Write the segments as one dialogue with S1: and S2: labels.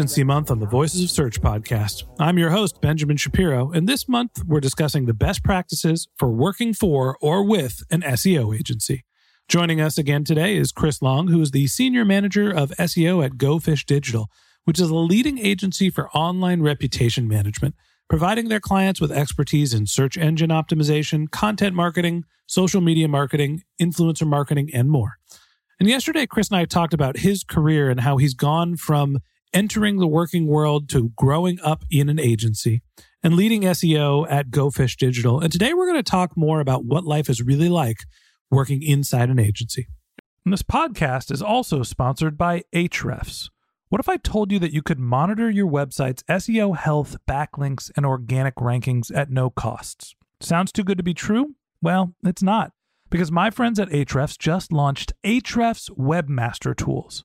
S1: Agency Month on the Voices of Search podcast. I'm your host, Benjamin Shapiro, and this month we're discussing the best practices for working for or with an SEO agency. Joining us again today is Chris Long, who is the Senior Manager of SEO at GoFish Digital, which is a leading agency for online reputation management, providing their clients with expertise in search engine optimization, content marketing, social media marketing, influencer marketing, and more. And yesterday, Chris and I talked about his career and how he's gone from entering the working world to growing up in an agency and leading SEO at GoFish Digital. And today we're going to talk more about what life is really like working inside an agency. And this podcast is also sponsored by Ahrefs. What if I told you that you could monitor your website's SEO health, backlinks, and organic rankings at no costs? Sounds too good to be true? Well, it's not because my friends at Ahrefs just launched Ahrefs Webmaster Tools.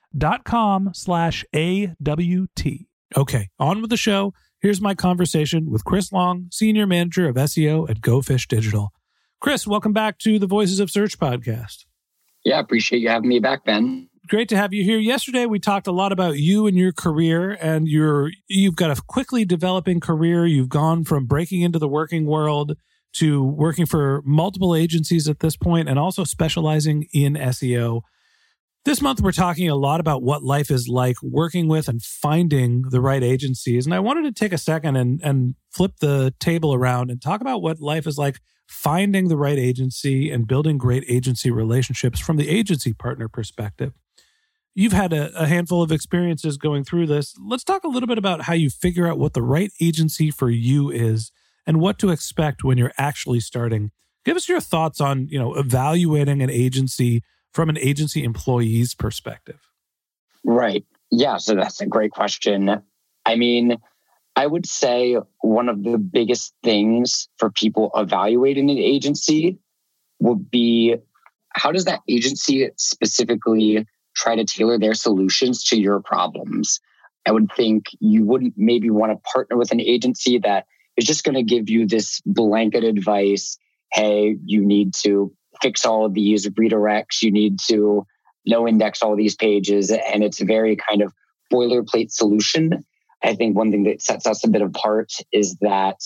S1: dot com slash A-W-T. Okay, on with the show. Here's my conversation with Chris Long, Senior Manager of SEO at GoFish Digital. Chris, welcome back to the Voices of Search podcast.
S2: Yeah, appreciate you having me back, Ben.
S1: Great to have you here. Yesterday we talked a lot about you and your career and your you've got a quickly developing career. You've gone from breaking into the working world to working for multiple agencies at this point and also specializing in SEO. This month, we're talking a lot about what life is like working with and finding the right agencies. And I wanted to take a second and, and flip the table around and talk about what life is like finding the right agency and building great agency relationships from the agency partner perspective. You've had a, a handful of experiences going through this. Let's talk a little bit about how you figure out what the right agency for you is and what to expect when you're actually starting. Give us your thoughts on, you know, evaluating an agency from an agency employee's perspective?
S2: Right. Yeah. So that's a great question. I mean, I would say one of the biggest things for people evaluating an agency would be how does that agency specifically try to tailor their solutions to your problems? I would think you wouldn't maybe want to partner with an agency that is just going to give you this blanket advice. Hey, you need to fix all of these redirects. You need to no index all these pages. And it's a very kind of boilerplate solution. I think one thing that sets us a bit apart is that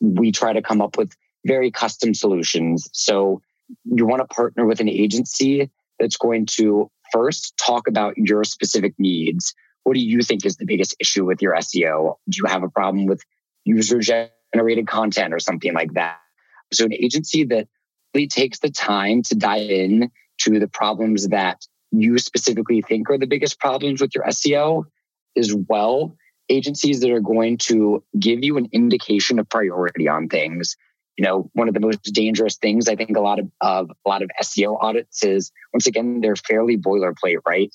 S2: we try to come up with very custom solutions. So you want to partner with an agency that's going to first talk about your specific needs. What do you think is the biggest issue with your SEO? Do you have a problem with user generated content or something like that? So an agency that takes the time to dive in to the problems that you specifically think are the biggest problems with your SEO as well. Agencies that are going to give you an indication of priority on things you know, one of the most dangerous things I think a lot of, of a lot of SEO audits is once again, they're fairly boilerplate, right?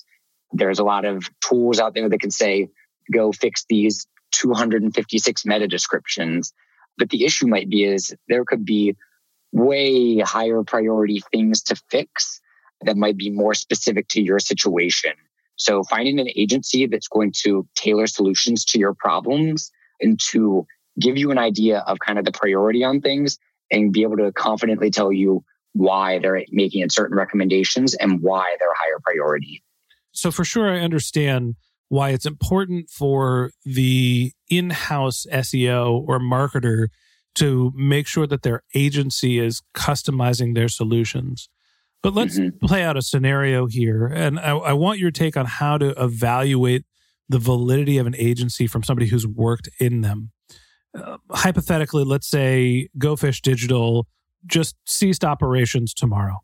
S2: There's a lot of tools out there that can say, go fix these 256 meta descriptions. But the issue might be is there could be way higher priority things to fix that might be more specific to your situation. So finding an agency that's going to tailor solutions to your problems and to give you an idea of kind of the priority on things and be able to confidently tell you why they're making certain recommendations and why they're higher priority.
S1: So for sure I understand why it's important for the in-house SEO or marketer to make sure that their agency is customizing their solutions. But let's mm-hmm. play out a scenario here. And I, I, want your take on how to evaluate the validity of an agency from somebody who's worked in them. Uh, hypothetically, let's say GoFish Digital just ceased operations tomorrow,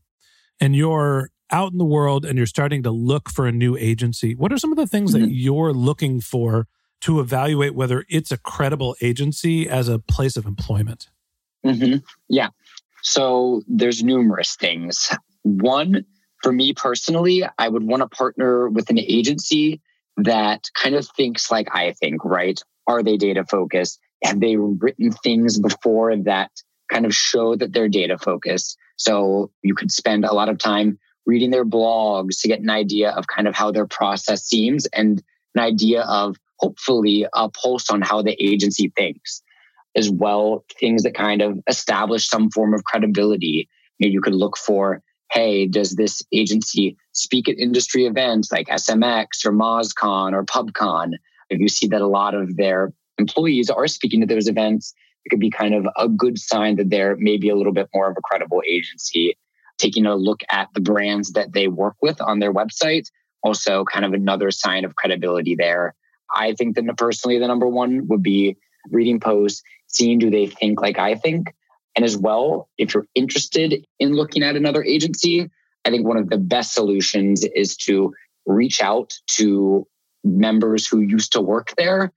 S1: and you're out in the world and you're starting to look for a new agency. What are some of the things mm-hmm. that you're looking for to evaluate whether it's a credible agency as a place of employment?
S2: Mm-hmm. Yeah. So there's numerous things. One, for me personally, I would want to partner with an agency that kind of thinks like I think, right? Are they data focused? Have they written things before that kind of show that they're data focused? So you could spend a lot of time reading their blogs to get an idea of kind of how their process seems and an idea of hopefully a pulse on how the agency thinks as well things that kind of establish some form of credibility. Maybe you could look for hey does this agency speak at industry events like smx or mozcon or pubcon? If you see that a lot of their employees are speaking at those events it could be kind of a good sign that they're maybe a little bit more of a credible agency. Taking a look at the brands that they work with on their website also kind of another sign of credibility there I think that personally, the number one would be reading posts, seeing do they think like I think. And as well, if you're interested in looking at another agency, I think one of the best solutions is to reach out to members who used to work there,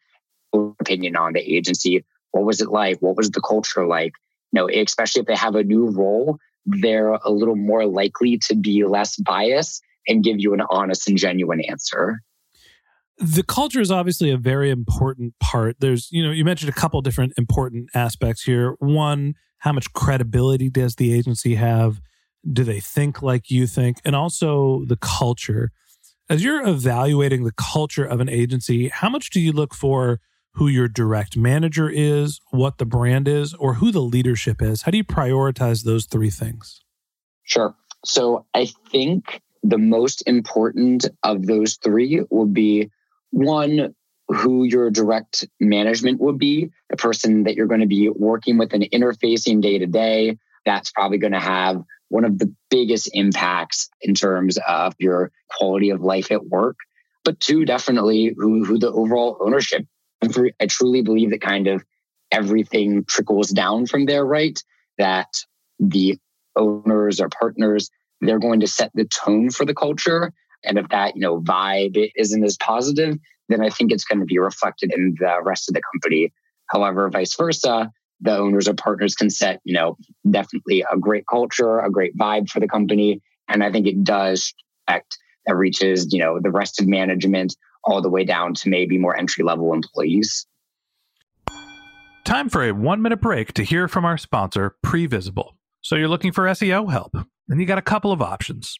S2: opinion on the agency. What was it like? What was the culture like? You know, especially if they have a new role, they're a little more likely to be less biased and give you an honest and genuine answer
S1: the culture is obviously a very important part. There's, you know, you mentioned a couple different important aspects here. One, how much credibility does the agency have? Do they think like you think? And also the culture. As you're evaluating the culture of an agency, how much do you look for who your direct manager is, what the brand is, or who the leadership is? How do you prioritize those three things?
S2: Sure. So I think the most important of those three will be one, who your direct management would be, the person that you're going to be working with and interfacing day to day. That's probably going to have one of the biggest impacts in terms of your quality of life at work. But two, definitely who, who the overall ownership. I truly believe that kind of everything trickles down from there, right? That the owners or partners, they're going to set the tone for the culture and if that, you know, vibe isn't as positive, then I think it's going to be reflected in the rest of the company. However, vice versa, the owners or partners can set, you know, definitely a great culture, a great vibe for the company. And I think it does affect that reaches, you know, the rest of management all the way down to maybe more entry level employees.
S1: Time for a one minute break to hear from our sponsor, Previsible. So you're looking for SEO help, and you got a couple of options.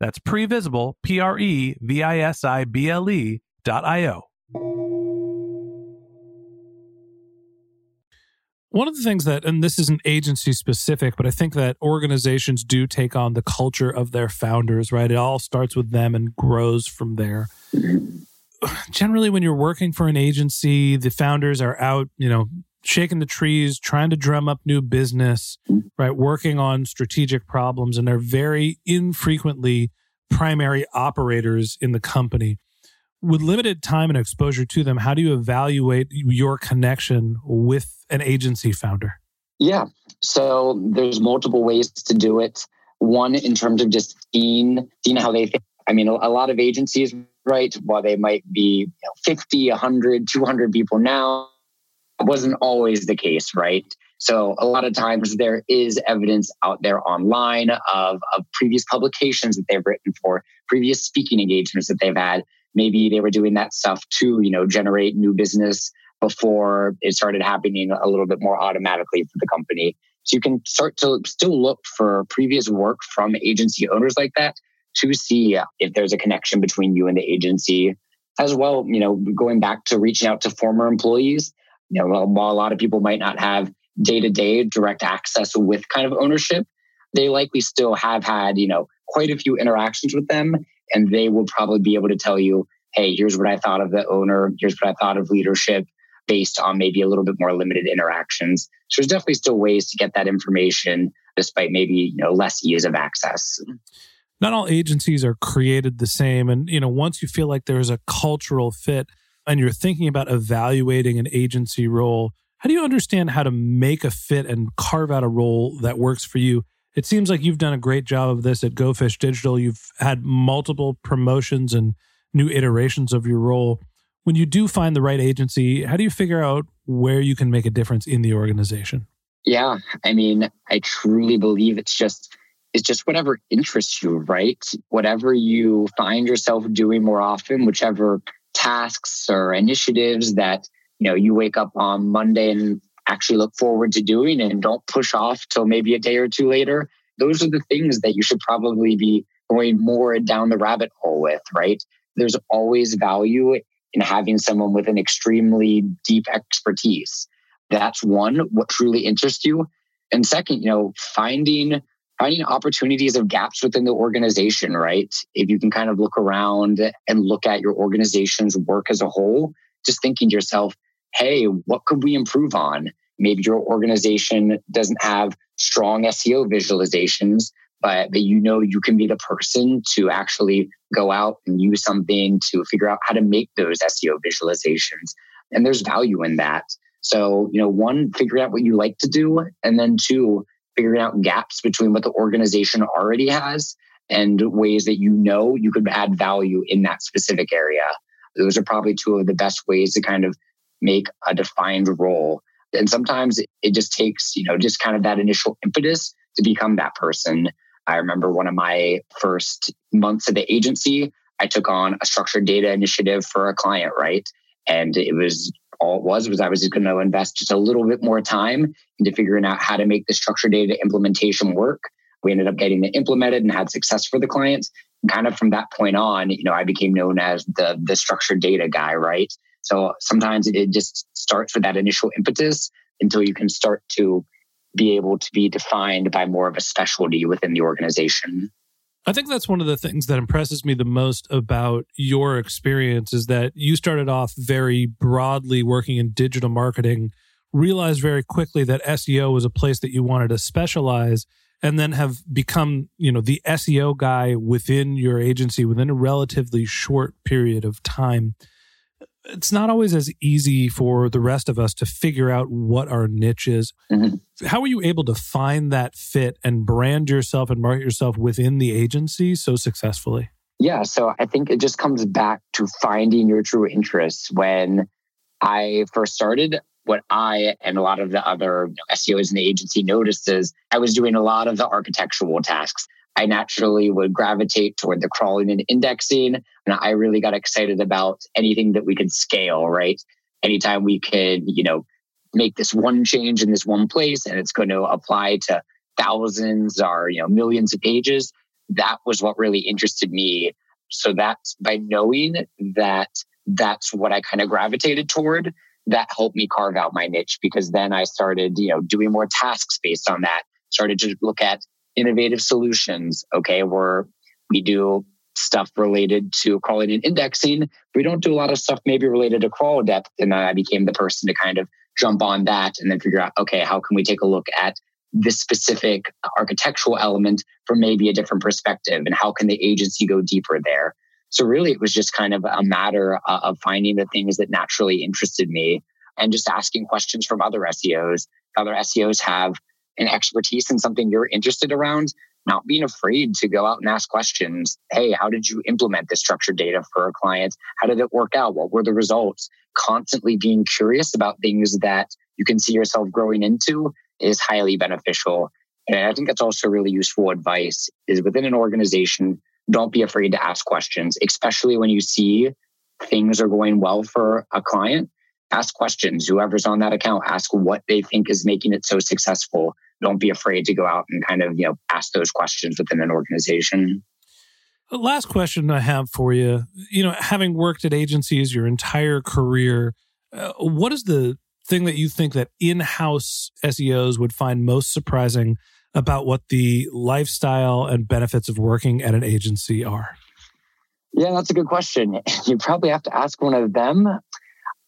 S1: That's previsible, P R E V I S I B L E dot I O. One of the things that, and this isn't agency specific, but I think that organizations do take on the culture of their founders, right? It all starts with them and grows from there. Mm-hmm. Generally, when you're working for an agency, the founders are out, you know, shaking the trees, trying to drum up new business, right? Working on strategic problems, and they're very infrequently primary operators in the company. With limited time and exposure to them, how do you evaluate your connection with an agency founder?
S2: Yeah. So there's multiple ways to do it. One, in terms of just seeing, seeing how they think. I mean, a lot of agencies, right, while they might be you know, 50, 100, 200 people now, wasn't always the case, right? So a lot of times there is evidence out there online of, of previous publications that they've written for, previous speaking engagements that they've had. Maybe they were doing that stuff to, you know, generate new business before it started happening a little bit more automatically for the company. So you can start to still look for previous work from agency owners like that to see if there's a connection between you and the agency as well. You know, going back to reaching out to former employees, you know, while a lot of people might not have day to day direct access with kind of ownership, they likely still have had, you know, quite a few interactions with them. And they will probably be able to tell you, hey, here's what I thought of the owner. Here's what I thought of leadership based on maybe a little bit more limited interactions. So there's definitely still ways to get that information despite maybe, you know, less ease of access.
S1: Not all agencies are created the same. And, you know, once you feel like there's a cultural fit and you're thinking about evaluating an agency role, how do you understand how to make a fit and carve out a role that works for you? It seems like you've done a great job of this at GoFish Digital. You've had multiple promotions and new iterations of your role. When you do find the right agency, how do you figure out where you can make a difference in the organization?
S2: Yeah, I mean, I truly believe it's just it's just whatever interests you, right? Whatever you find yourself doing more often, whichever tasks or initiatives that you know you wake up on Monday and actually look forward to doing and don't push off till maybe a day or two later. Those are the things that you should probably be going more down the rabbit hole with, right? There's always value in having someone with an extremely deep expertise. That's one, what truly interests you. And second, you know, finding finding opportunities of gaps within the organization, right? If you can kind of look around and look at your organization's work as a whole, just thinking to yourself, hey, what could we improve on? Maybe your organization doesn't have strong SEO visualizations, but, you know you can be the person to actually go out and use something to figure out how to make those SEO visualizations. And there's value in that. So, you know, one, figuring out what you like to do, and then two, figuring out gaps between what the organization already has and ways that you know you could add value in that specific area. Those are probably two of the best ways to kind of make a defined role. And sometimes it just takes, you know, just kind of that initial impetus to become that person. I remember one of my first months at the agency, I took on a structured data initiative for a client, right? And it was all it was was I was just going to invest just a little bit more time into figuring out how to make the structured data implementation work. We ended up getting it implemented and had success for the clients. And kind of from that point on, you know, I became known as the the structured data guy, right? So sometimes it just starts with that initial impetus until you can start to be able to be defined by more of a specialty within the organization.
S1: I think that's one of the things that impresses me the most about your experience is that you started off very broadly working in digital marketing, realized very quickly that SEO was a place that you wanted to specialize and then have become, you know, the SEO guy within your agency within a relatively short period of time it's not always as easy for the rest of us to figure out what our niche is. Mm-hmm. How are you able to find that fit and brand yourself and market yourself within the agency so successfully?
S2: Yeah, so I think it just comes back to finding your true interests. When I first started, what I and a lot of the other SEOs in the agency noticed is I was doing a lot of the architectural tasks. I naturally would gravitate toward the crawling and indexing. And I really got excited about anything that we could scale, right? Anytime we could, you know, make this one change in this one place and it's going to apply to thousands or, you know, millions of pages. That was what really interested me. So that's by knowing that that's what I kind of gravitated toward. That helped me carve out my niche because then I started, you know, doing more tasks based on that. Started to look at innovative solutions. Okay, where we do stuff related to crawling and indexing. We don't do a lot of stuff maybe related to crawl depth. And I became the person to kind of jump on that and then figure out, okay, how can we take a look at this specific architectural element from maybe a different perspective? And how can the agency go deeper there? So really, it was just kind of a matter uh, of finding the things that naturally interested me and just asking questions from other SEOs. Other SEOs have an expertise in something you're interested around, not being afraid to go out and ask questions. Hey, how did you implement this structured data for a client? How did it work out? What were the results? Constantly being curious about things that you can see yourself growing into is highly beneficial. And I think that's also really useful advice is within an organization, don't be afraid to ask questions, especially when you see things are going well for a client. Ask questions. Whoever's on that account, ask what they think is making it so successful. Don't be afraid to go out and kind of, you know, ask those questions within an organization.
S1: last question I have for you. You know, having worked at agencies your entire career, uh, what is the thing that you think that in-house SEOs would find most surprising about what the lifestyle and benefits of working at an agency are?
S2: Yeah, that's a good question. You probably have to ask one of them.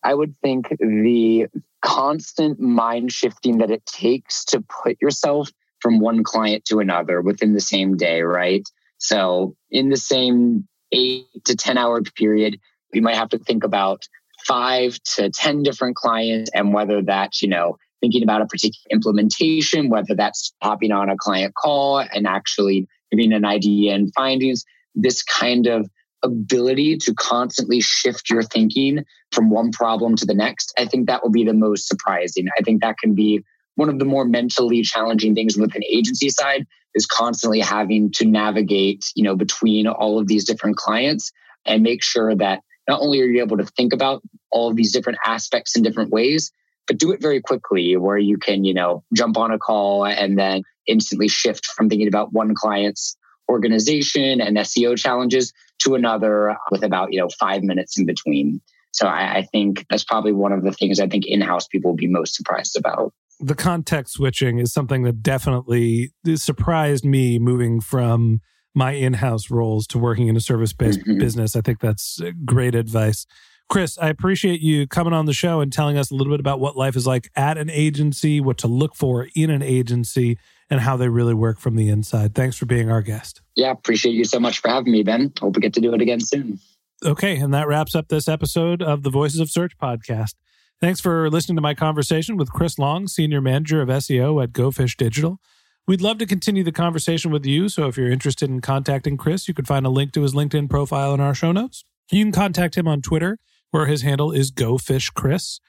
S2: I would think the constant mind shifting that it takes to put yourself from one client to another within the same day, right? So, in the same eight to 10 hour period, you might have to think about five to 10 different clients and whether that's, you know, thinking about a particular implementation, whether that's hopping on a client call and actually giving an idea and findings, this kind of ability to constantly shift your thinking from one problem to the next, I think that will be the most surprising. I think that can be one of the more mentally challenging things with an agency side is constantly having to navigate, you know, between all of these different clients and make sure that not only are you able to think about all of these different aspects in different ways, but do it very quickly where you can, you know, jump on a call and then instantly shift from thinking about one client's organization and SEO challenges to another with about, you know, five minutes in between. So I, I think that's probably one of the things I think in-house people will be most surprised about.
S1: The context switching is something that definitely surprised me moving from my in-house roles to working in a service-based mm-hmm. business. I think that's great advice. Chris, I appreciate you coming on the show and telling us a little bit about what life is like at an agency, what to look for in an agency, and how they really work from the inside. Thanks for being our guest.
S2: Yeah, appreciate you so much for having me, Ben. Hope we get to do it again soon.
S1: Okay, and that wraps up this episode of the Voices of Search podcast. Thanks for listening to my conversation with Chris Long, Senior Manager of SEO at GoFish Digital. We'd love to continue the conversation with you, so if you're interested in contacting Chris, you can find a link to his LinkedIn profile in our show notes. You can contact him on Twitter, where his handle is GoFishChris,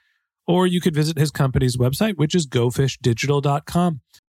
S1: or you could visit his company's website, which is gofishdigital.com.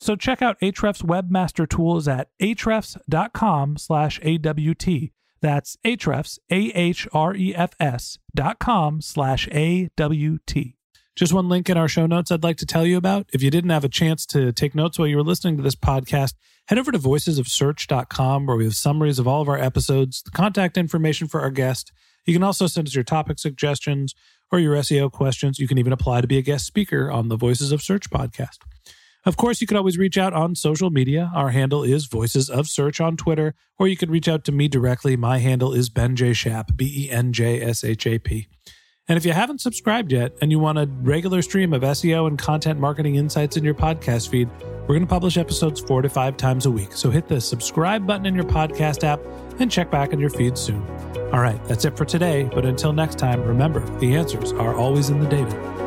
S1: So check out Ahrefs Webmaster Tools at ahrefs.com slash AWT. That's Ahrefs, A-H-R-E-F-S dot com slash A-W-T. Just one link in our show notes I'd like to tell you about. If you didn't have a chance to take notes while you were listening to this podcast, head over to voicesofsearch.com where we have summaries of all of our episodes, the contact information for our guest. You can also send us your topic suggestions or your SEO questions. You can even apply to be a guest speaker on the Voices of Search podcast. Of course, you can always reach out on social media. Our handle is Voices of Search on Twitter, or you can reach out to me directly. My handle is Ben J. Shap, B E N J S H A P. And if you haven't subscribed yet and you want a regular stream of SEO and content marketing insights in your podcast feed, we're going to publish episodes four to five times a week. So hit the subscribe button in your podcast app and check back on your feed soon. All right, that's it for today. But until next time, remember the answers are always in the data.